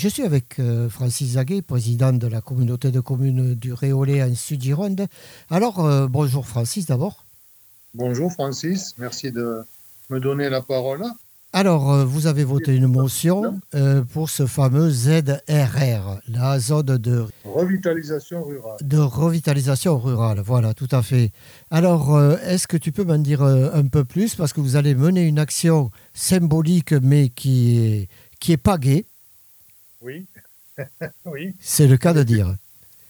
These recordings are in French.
Je suis avec euh, Francis Zaguet, président de la communauté de communes du Réolais en Sud-Gironde. Alors, euh, bonjour Francis d'abord. Bonjour Francis, merci de me donner la parole. Alors, euh, vous avez voté une motion euh, pour ce fameux ZRR, la zone de Revitalisation rurale. de revitalisation rurale. Voilà, tout à fait. Alors, euh, est-ce que tu peux m'en dire un peu plus? Parce que vous allez mener une action symbolique, mais qui est, qui est. Oui, oui, C'est le cas de dire.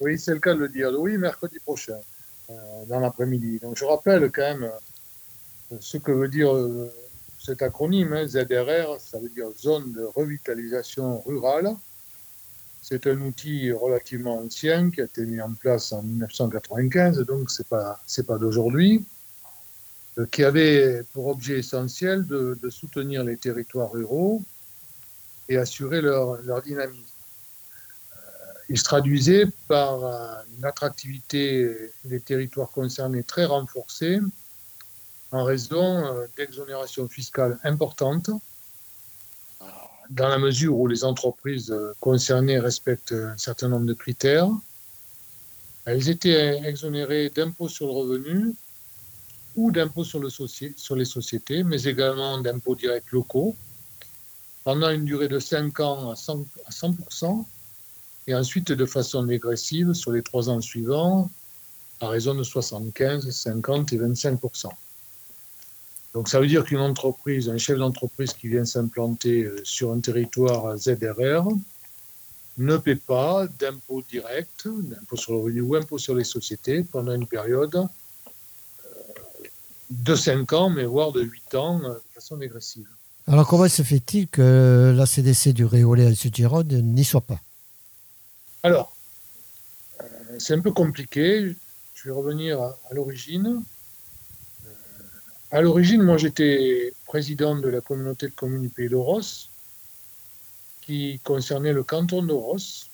oui, c'est le cas de le dire. Oui, mercredi prochain, euh, dans l'après-midi. Donc je rappelle quand même euh, ce que veut dire euh, cet acronyme, hein, ZRR, ça veut dire Zone de Revitalisation Rurale. C'est un outil relativement ancien qui a été mis en place en 1995, donc c'est pas c'est pas d'aujourd'hui, euh, qui avait pour objet essentiel de, de soutenir les territoires ruraux et assurer leur, dynamisme. Il se traduisait par euh, une attractivité des territoires concernés très renforcée en raison euh, d'exonérations fiscales importantes, dans la mesure où les entreprises euh, concernées respectent un certain nombre de critères. Elles étaient exonérées d'impôts sur le revenu ou d'impôts sur, le sur les sociétés, mais également d'impôts directs locaux, pendant une durée de 5 ans à 100%, à 100% et ensuite de façon dégressive sur les trois ans suivants, à raison de 75, 50 et 25% Donc ça veut dire qu'une entreprise, un chef d'entreprise qui vient s'implanter euh, sur un territoire ZRR ne paie pas d'impôt direct, d'impôt sur le revenu ou impôt sur les sociétés pendant une période euh, de 5 ans, mais voire de 8 ans, euh, de façon dégressive. Alors, comment se fait-il que la CDC du Réolais en Sud-Gironde n'y soit pas? Alors, euh, c'est un peu compliqué. Je vais revenir à, à l'origine. Euh, à l'origine, moi, j'étais président de la communauté de communes du Pays d'Oros, qui concernait le canton d'Oros.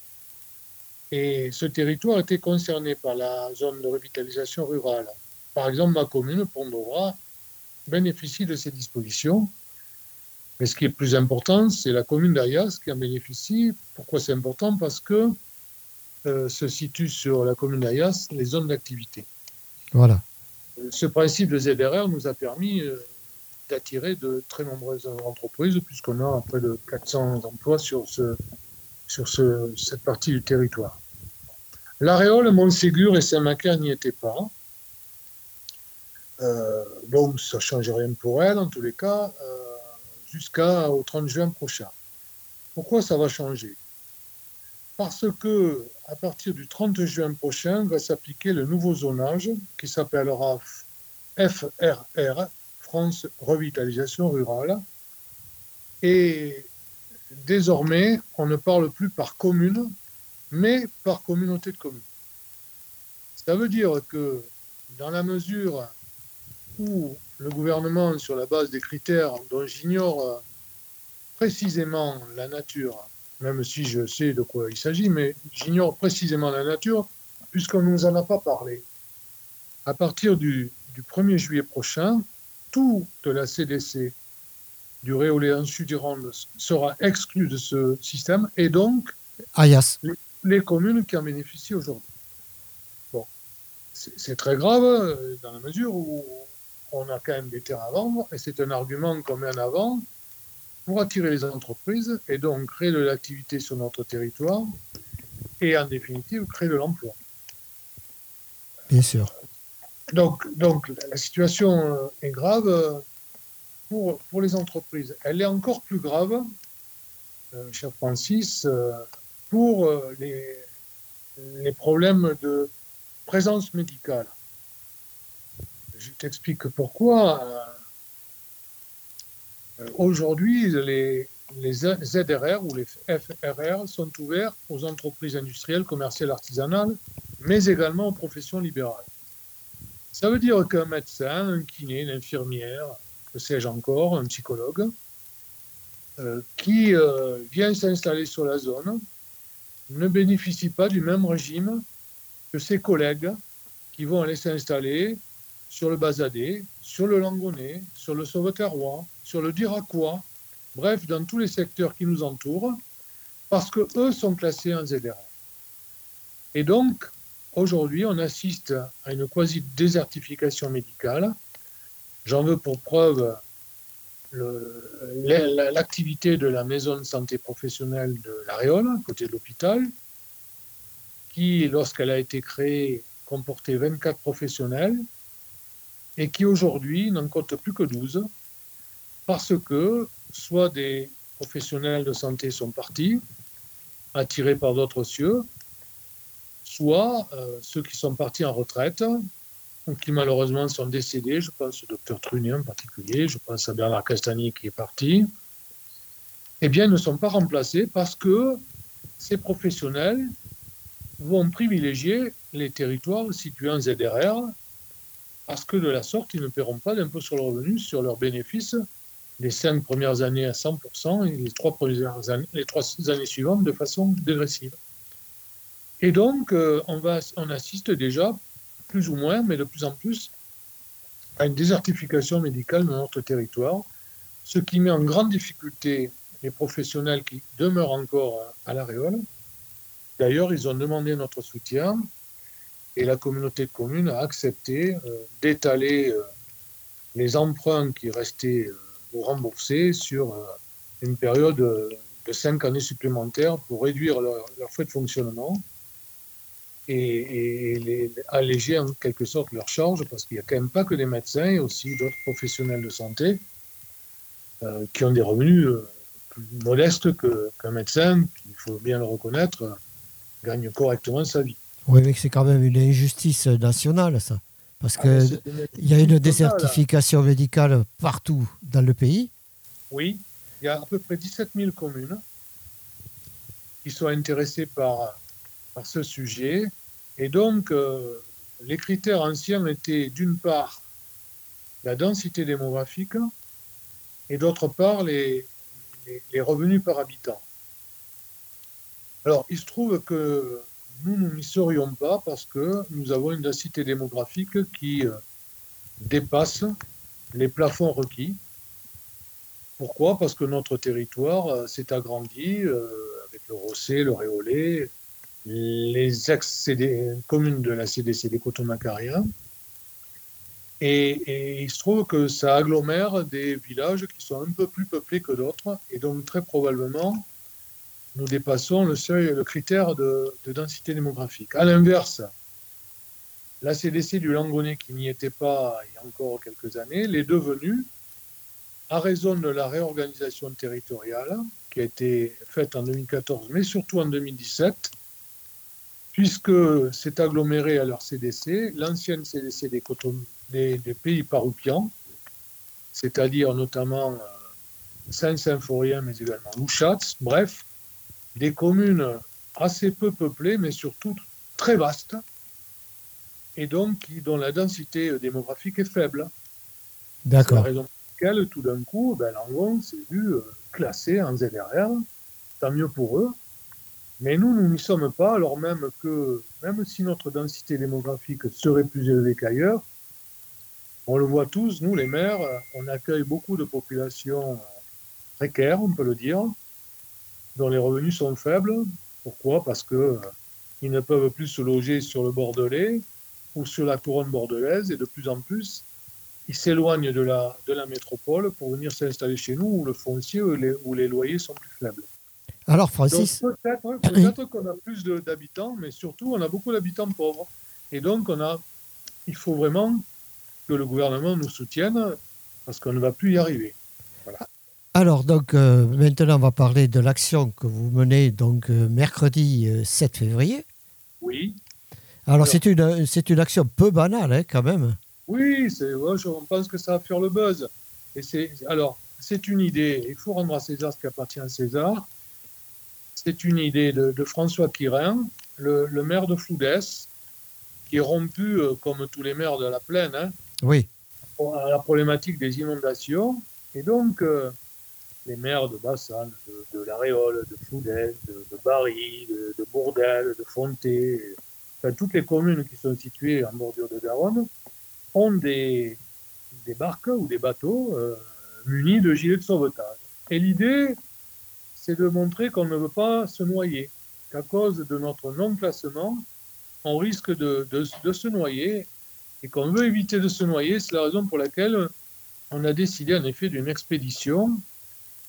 Et ce territoire était concerné par la zone de revitalisation rurale. Par exemple, ma commune, Pondora, bénéficie de ces dispositions. Mais ce qui est plus important, c'est la commune d'Ayas qui en bénéficie. Pourquoi c'est important? Parce que euh, se situent sur la commune d'Ayas les zones d'activité. Voilà. Ce principe de ZRR nous a permis euh, d'attirer de très nombreuses entreprises, puisqu'on a près de 400 emplois sur, ce, sur ce, cette partie du territoire. L'Aréole, Montségur et Saint-Macaire n'y étaient pas. Euh, donc, ça ne change rien pour elles, en tous les cas, euh, jusqu'au 30 juin prochain. Pourquoi ça va changer? Parce que à partir du 30 juin prochain va s'appliquer le nouveau zonage qui s'appellera FRR, France Revitalisation Rurale. Et désormais, on ne parle plus par commune, mais par communauté de communes. Ça veut dire que dans la mesure où le gouvernement, sur la base des critères dont j'ignore précisément la nature, même si je sais de quoi il s'agit, mais j'ignore précisément la nature, puisqu'on ne nous en a pas parlé. À partir du, du 1er juillet prochain, tout de la CDC du Réoléan Sud-Gironde sera exclu de ce système, et donc Ayas. les communes qui en bénéficient aujourd'hui. Bon, c'est c'est très grave euh, dans la mesure où on a quand même des terres à vendre, et c'est un argument qu'on met en avant pour attirer les entreprises et donc créer de l'activité sur notre territoire et en définitive créer de l'emploi. Bien sûr. Donc, donc la situation euh, est grave euh, pour, pour les entreprises. Elle est encore plus grave, euh, cher Francis, euh, pour les, les problèmes de présence médicale. Je t'explique pourquoi. Euh, euh, Aujourd'hui, les, ZRR ou les FRR sont ouverts aux entreprises industrielles, commerciales, artisanales, mais également aux professions libérales. Ça veut dire qu'un médecin, un kiné, une infirmière, que sais-je encore, un psychologue, euh, qui vient s'installer sur la zone, ne bénéficie pas du même régime que ses collègues qui vont aller s'installer sur le Bazadé, sur le Langonnet, sur le Sauveterrois, sur le Diracois, bref, dans tous les secteurs qui nous entourent, parce que eux sont classés en ZRR. Et donc, aujourd'hui, on assiste à une quasi-désertification médicale. J'en veux pour preuve l'activité de la maison de santé professionnelle de l'Aréole, côté de l'hôpital, qui, lorsqu'elle a été créée, comportait 24 professionnels et qui aujourd'hui n'en compte plus que 12 parce que soit des professionnels de santé sont partis, attirés par d'autres cieux, soit euh, ceux qui sont partis en retraite, ou qui malheureusement sont décédés, je pense au docteur Trunier en particulier, je pense à Bernard Castagnier qui est parti, eh bien, ne sont pas remplacés parce que ces professionnels vont privilégier les territoires situés en ZRR, parce que de la sorte, ils ne paieront pas d'impôt sur le revenu sur leurs bénéfices les cinq premières années à 100% et les trois, premières années, les trois années suivantes de façon dégressive. Et donc, euh, on, va, on assiste déjà, plus ou moins, mais de plus en plus, à une désertification médicale de notre territoire, ce qui met en grande difficulté les professionnels qui demeurent encore à l'aréole. D'ailleurs, ils ont demandé notre soutien et la communauté de communes a accepté euh, d'étaler euh, les emprunts qui restaient rembourser sur euh, une période de cinq années supplémentaires pour réduire leur, frais de fonctionnement et, alléger en quelque sorte leurs charges, parce qu'il n'y a quand même pas que des médecins, et aussi d'autres professionnels de santé euh, qui ont des revenus euh, plus modestes qu'un médecin, il faut bien le reconnaître, gagne correctement sa vie. Oui, mais c'est quand même une injustice nationale, ça. Parce ah, qu'il y a une désertification médicale partout dans le pays. Oui, il y a à peu près 17 000 communes qui sont intéressées par, par ce sujet. Et donc, euh, les critères anciens étaient d'une part la densité démographique et d'autre part les, les revenus par habitant. Alors, il se trouve que nous, nous n'y serions pas parce que nous avons une densité démographique qui euh, dépasse les plafonds requis. Pourquoi? Parce que notre territoire euh, s'est agrandi euh, avec le Rossé, le Réolé, les ex-communes de la CDC des Cotomacaria. Et, et, il se trouve que ça agglomère des villages qui sont un peu plus peuplés que d'autres, et donc très probablement nous dépassons le seuil, le critère de, densité démographique. À l'inverse, la CDC du Langonnet, qui n'y était pas il y a encore quelques années, l'est devenue à raison de la réorganisation territoriale qui a été faite en 2014, mais surtout en 2017, puisque s'est aggloméré à leur CDC l'ancienne CDC des, des, pays paroupians, c'est-à-dire notamment euh, Saint-Symphorien, mais également Louchatz, bref, des communes assez peu peuplées, mais surtout très vastes, et donc dont la densité démographique est faible. D'accord. C'est la raison pour laquelle, tout d'un coup, ben, Langon s'est vu euh, classé en ZRR, tant mieux pour eux. Mais nous, nous n'y sommes pas, alors même que, même si notre densité démographique serait plus élevée qu'ailleurs, on le voit tous, nous les maires, on accueille beaucoup de populations précaires, on peut le dire, dont les revenus sont faibles. Pourquoi? Parce qu'ils euh, ne peuvent plus se loger sur le Bordelais ou sur la couronne bordelaise et de plus en plus, ils s'éloignent de la, de la métropole pour venir s'installer chez nous où le foncier ou les, où les loyers sont plus faibles. Alors, Francis. Peut-être qu'on a plus d'habitants, mais surtout, on a beaucoup d'habitants pauvres. Et donc, on a, il faut vraiment que le gouvernement nous soutienne parce qu'on ne va plus y arriver. Voilà. Alors, donc, euh, maintenant, on va parler de l'action que vous menez donc euh, mercredi 7 euh, février. Oui. Alors, c'est une, c'est une action peu banale, hein, quand même. Oui, c'est, je pense que ça va faire le buzz. Et c'est, alors, c'est une idée, il faut rendre à César ce qui appartient à César. C'est une idée de, François Quirin, le, maire de Floudès, qui est rompu, comme tous les maires de la plaine, hein, oui. à la problématique des inondations. Et donc, les maires de Bassane, de, l'Aréole, de Floudel, de, Bari, de, de, Bourdel, de Fonté, enfin, toutes les communes qui sont situées en bordure de Garonne, ont des, des barques ou des bateaux euh, munis de gilets de sauvetage. Et l'idée, c'est de montrer qu'on ne veut pas se noyer, qu'à cause de notre non-classement, on risque de, de, se noyer et qu'on veut éviter de se noyer. C'est la raison pour laquelle on a décidé en effet d'une expédition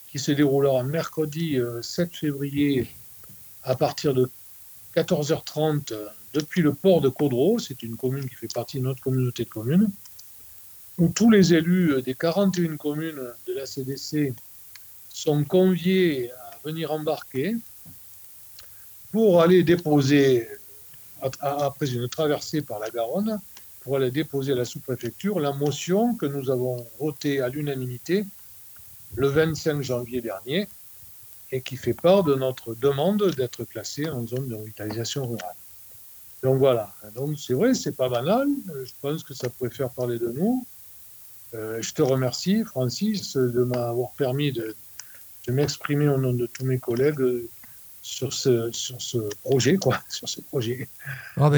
qui se déroulera mercredi 7 euh, février à partir de 14h30 depuis le port de Caudreau, c'est une commune qui fait partie de notre communauté de communes, où tous les élus des 41 communes de la CDC sont conviés à venir embarquer pour aller déposer, après une traversée par la Garonne, pour aller déposer à la sous-préfecture la motion que nous avons votée à l'unanimité le 25 janvier dernier et qui fait part de notre demande d'être classé en zone de revitalisation rurale. Donc voilà, donc c'est vrai, c'est pas banal, je pense que ça pourrait faire parler de nous. Euh, je te remercie, Francis, de m'avoir permis de, de m'exprimer au nom de tous mes collègues sur ce, sur ce projet, quoi, sur ce projet. Ah,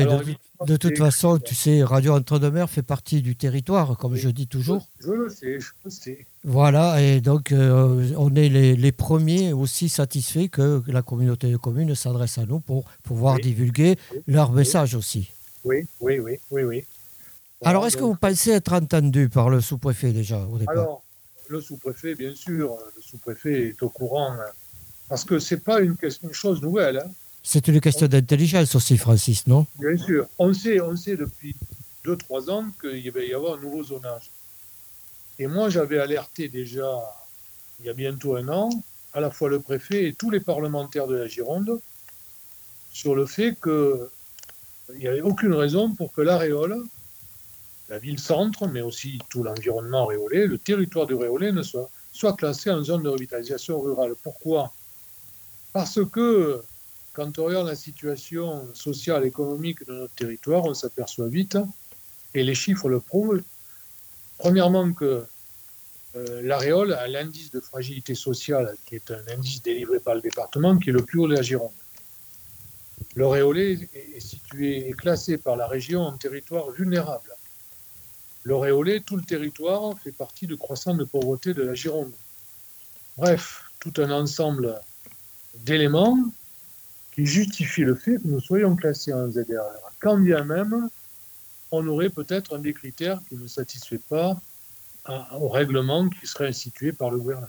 de, toute façon, tu sais, Radio Entre-deux-Mers fait partie du territoire, comme je dis toujours. Je, le sais, je le sais. Voilà, et donc euh, on est les, les, premiers aussi satisfaits que la communauté de communes s'adresse à nous pour pouvoir divulguer leur message aussi. Oui, oui, oui, oui, oui. Alors, est-ce que vous pensez être entendu par le sous-préfet déjà au départ? Alors, le sous-préfet, bien sûr, le sous-préfet est au courant parce que ce n'est pas une, chose nouvelle. Hein. C'est une question d'intelligence aussi, Francis, non? Bien sûr. On sait, on sait depuis 2-3 ans qu'il va y avoir un nouveau zonage. Et moi, j'avais alerté déjà, il y a bientôt un an, à la fois le préfet et tous les parlementaires de la Gironde sur le fait qu'il n'y avait aucune raison pour que l'aréole, la ville-centre, mais aussi tout l'environnement réolé, le territoire du réolé ne soit, soit classé en zone de revitalisation rurale. Pourquoi? Parce que quand on regarde la situation sociale, économique de notre territoire, on s'aperçoit vite, et les chiffres le prouvent, premièrement que euh, l'aréole a l'indice de fragilité sociale, qui est un indice délivré par le département, qui est le plus haut de la Gironde. Le réolé est situé et classé par la région en territoire vulnérable. Le réolé, tout le territoire, fait partie du croissant de pauvreté de la Gironde. Bref, tout un ensemble d'éléments qui justifient le fait que nous soyons classés en ZRR. Quand bien même, on aurait peut-être un des critères qui ne satisfait pas au règlement qui serait institué par le gouvernement.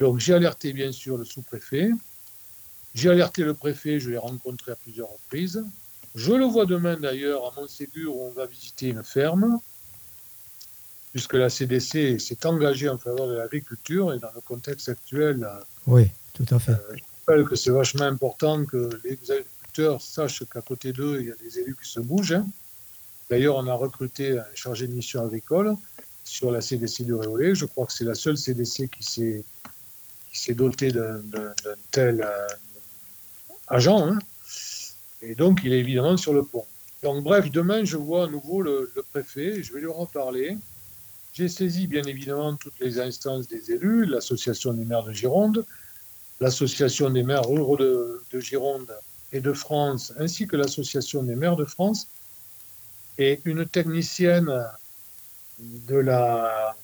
Donc j'ai alerté bien sûr le sous-préfet, j'ai alerté le préfet, je l'ai rencontré à plusieurs reprises. Je le vois demain d'ailleurs à Montségur où on va visiter une ferme, puisque la CDC s'est engagée en faveur de l'agriculture et dans le contexte actuel, oui. Tout à. Euh, je rappelle que c'est vachement important que les agriculteurs sachent qu'à côté d'eux, il y a des élus qui se bougent. Hein. D'ailleurs, on a recruté un chargé de mission agricole sur la CDC du Réolé. Je crois que c'est la seule CDC qui s'est, dotée d'un, tel euh, agent. Hein. Et donc, il est évidemment sur le pont. Donc, bref, demain, je vois à nouveau le, le préfet. Je vais lui en parler. J'ai saisi, bien évidemment, toutes les instances des élus, l'association des maires de Gironde, l'Association des maires ruraux de, Gironde et de France, ainsi que l'Association des maires de France. Et une technicienne de la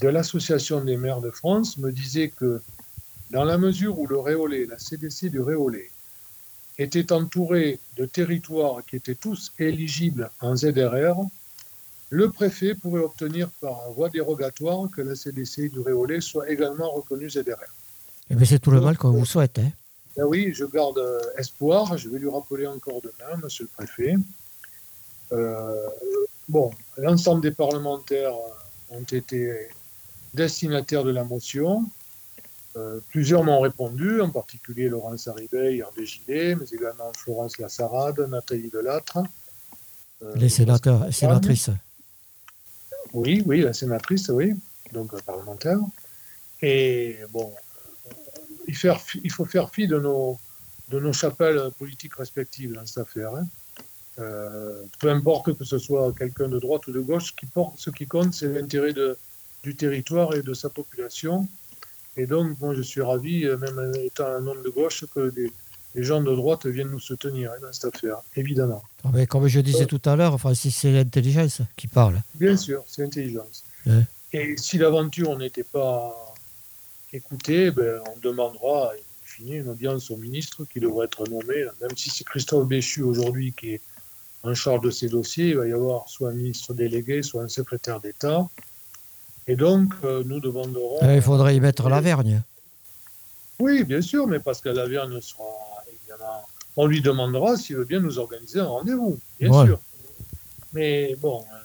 de l'association des maires de France me disait que dans la mesure où le Réolé, la CDC du Réolé, était entouré de territoires qui étaient tous éligibles en ZRR, le préfet pourrait obtenir par voie dérogatoire que la CDC du Réolé soit également reconnue ZRR. Eh bien, c'est tout le mal qu'on vous souhaite. Hein. Ben oui, je garde euh, espoir. Je vais lui rappeler encore demain, monsieur le préfet. Euh, bon, l'ensemble des parlementaires ont été destinataires de la motion. Euh, plusieurs m'ont répondu, en particulier Laurence Arribet, Hervé Gillet, mais également Florence Lassarade, Nathalie Delattre. Les sénateurs et sénatrices. Oui, oui, la sénatrice, oui, donc parlementaire. Et bon, il, faut faire fi de nos, de nos chapelles politiques respectives dans cette affaire. Hein. Euh, peu importe que ce soit quelqu'un de droite ou de gauche, qui porte, ce qui compte, c'est l'intérêt du territoire et de sa population. Et donc, moi, je suis ravi, euh, même étant un homme de gauche, que des, gens de droite viennent nous soutenir hein, dans cette affaire, évidemment. Ah ben, comme je disais tout à l'heure, c'est l'intelligence qui parle. Bien sûr, c'est l'intelligence. Et si l'aventure n'était pas écoutez, ben, on demandera fine, une audience au ministre qui devrait être nommé, même si c'est Christophe Béchu aujourd'hui qui est en charge de ces dossiers, il va y avoir soit un ministre délégué, soit un secrétaire d'État. Et donc, euh, nous demanderons. Euh, il faudrait y mettre la vergne. Oui, bien sûr, mais parce que la vergne sera évidemment. On lui demandera s'il veut bien nous organiser un rendez-vous, bien sûr. Mais bon, euh,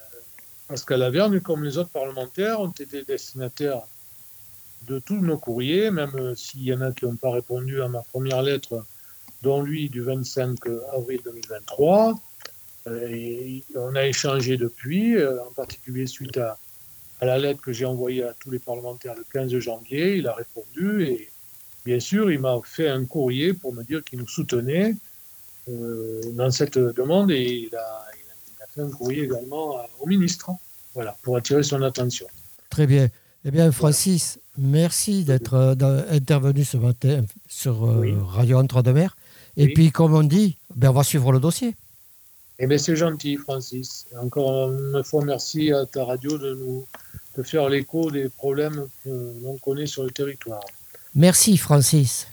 parce que la vergne, comme les autres parlementaires, ont été destinataires de tous nos courriers, même euh, s'il y en a qui n'ont pas répondu à ma première lettre, dont lui du 25 avril 2023. Euh, on a échangé depuis, euh, en particulier suite à, la lettre que j'ai envoyée à tous les parlementaires le 15 janvier. Il a répondu et bien sûr, il m'a fait un courrier pour me dire qu'il nous soutenait dans cette demande et il a, il a- fait un courrier également au ministre, voilà, pour attirer son attention. Très bien. Eh bien, Francis, merci d'être euh, intervenu ce matin sur euh, Oui. Radio Entre-deux-Mers. Et Oui. puis, comme on dit, ben, on va suivre le dossier. Eh bien, c'est gentil, Francis. Encore une fois, merci à ta radio de nous de faire l'écho des problèmes que l'on connaît sur le territoire. Merci, Francis.